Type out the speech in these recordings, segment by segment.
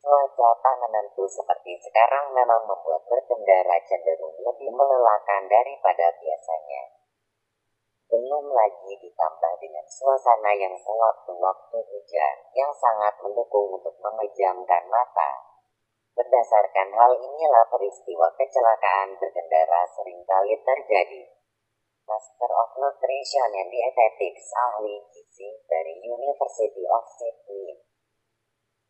Cuaca menentu seperti sekarang memang membuat berkendara cenderung lebih melelahkan daripada biasanya. Belum lagi ditambah dengan suasana yang sewaktu-waktu hujan yang sangat mendukung untuk memejamkan mata. Berdasarkan hal inilah peristiwa kecelakaan berkendara sering kali terjadi. Master of Nutrition and Dietetics ahli gizi dari University of Sydney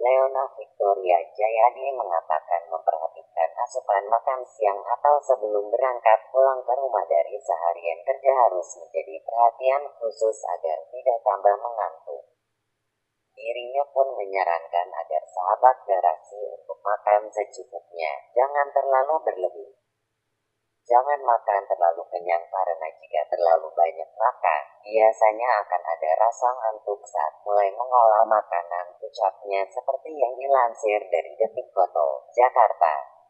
Leona Victoria Jayadi mengatakan memperhatikan asupan makan siang atau sebelum berangkat pulang ke rumah dari seharian kerja harus menjadi perhatian khusus agar tidak tambah mengantuk. Dirinya pun menyarankan agar sahabat garasi untuk makan secukupnya, jangan terlalu berlebih. Jangan makan terlalu kenyang karena jika terlalu banyak makan, biasanya akan ada rasa ngantuk saat mulai mengolah makanan, ucapnya seperti yang dilansir dari Detik Foto, Jakarta.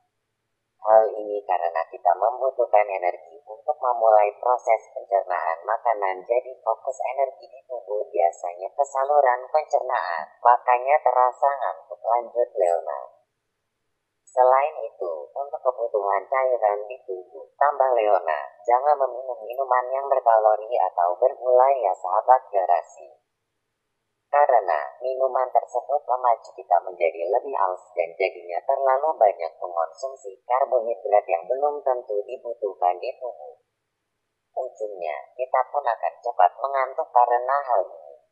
Hal ini karena kita membutuhkan energi untuk memulai proses pencernaan makanan jadi fokus energi di tubuh biasanya ke saluran pencernaan, makanya terasa ngantuk lanjut Leona. Selain itu, untuk kebutuhan cairan di tubuh, tambah Leona, jangan meminum minuman yang berkalori atau bergula ya sahabat garasi. Karena minuman tersebut memacu kita menjadi lebih aus dan jadinya terlalu banyak mengonsumsi karbohidrat yang belum tentu dibutuhkan di tubuh. Ujungnya, kita pun akan cepat mengantuk karena hal ini.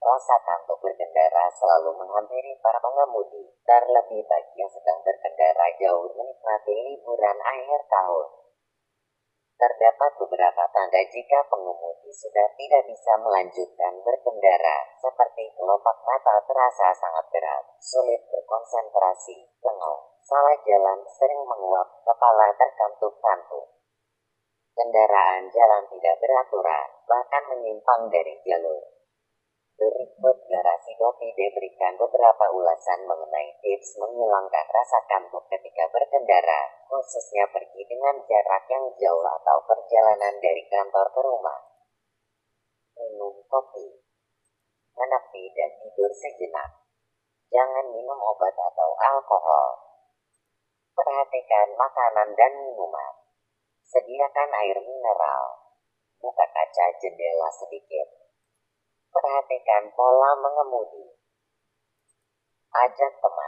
Rasa kantuk berkendara selalu menghampiri para pengemudi, terlebih bagi yang sedang berkendara jauh menikmati liburan akhir tahun. Terdapat beberapa tanda jika pengemudi sudah tidak bisa melanjutkan berkendara, seperti kelopak mata terasa sangat berat, sulit berkonsentrasi, bengong, salah jalan sering menguap, kepala terkantuk-kantuk. Kendaraan jalan tidak beraturan, bahkan menyimpang dari jalur. Berikut Garasi Kopi berikan beberapa ulasan mengenai tips menghilangkan rasa kantuk ketika berkendara, khususnya pergi dengan jarak yang jauh atau perjalanan dari kantor ke rumah. Minum kopi. Menepi dan tidur sejenak. Jangan minum obat atau alkohol. Perhatikan makanan dan minuman. Sediakan air mineral. Buka kaca jendela sedikit Perhatikan pola mengemudi. Ajak teman.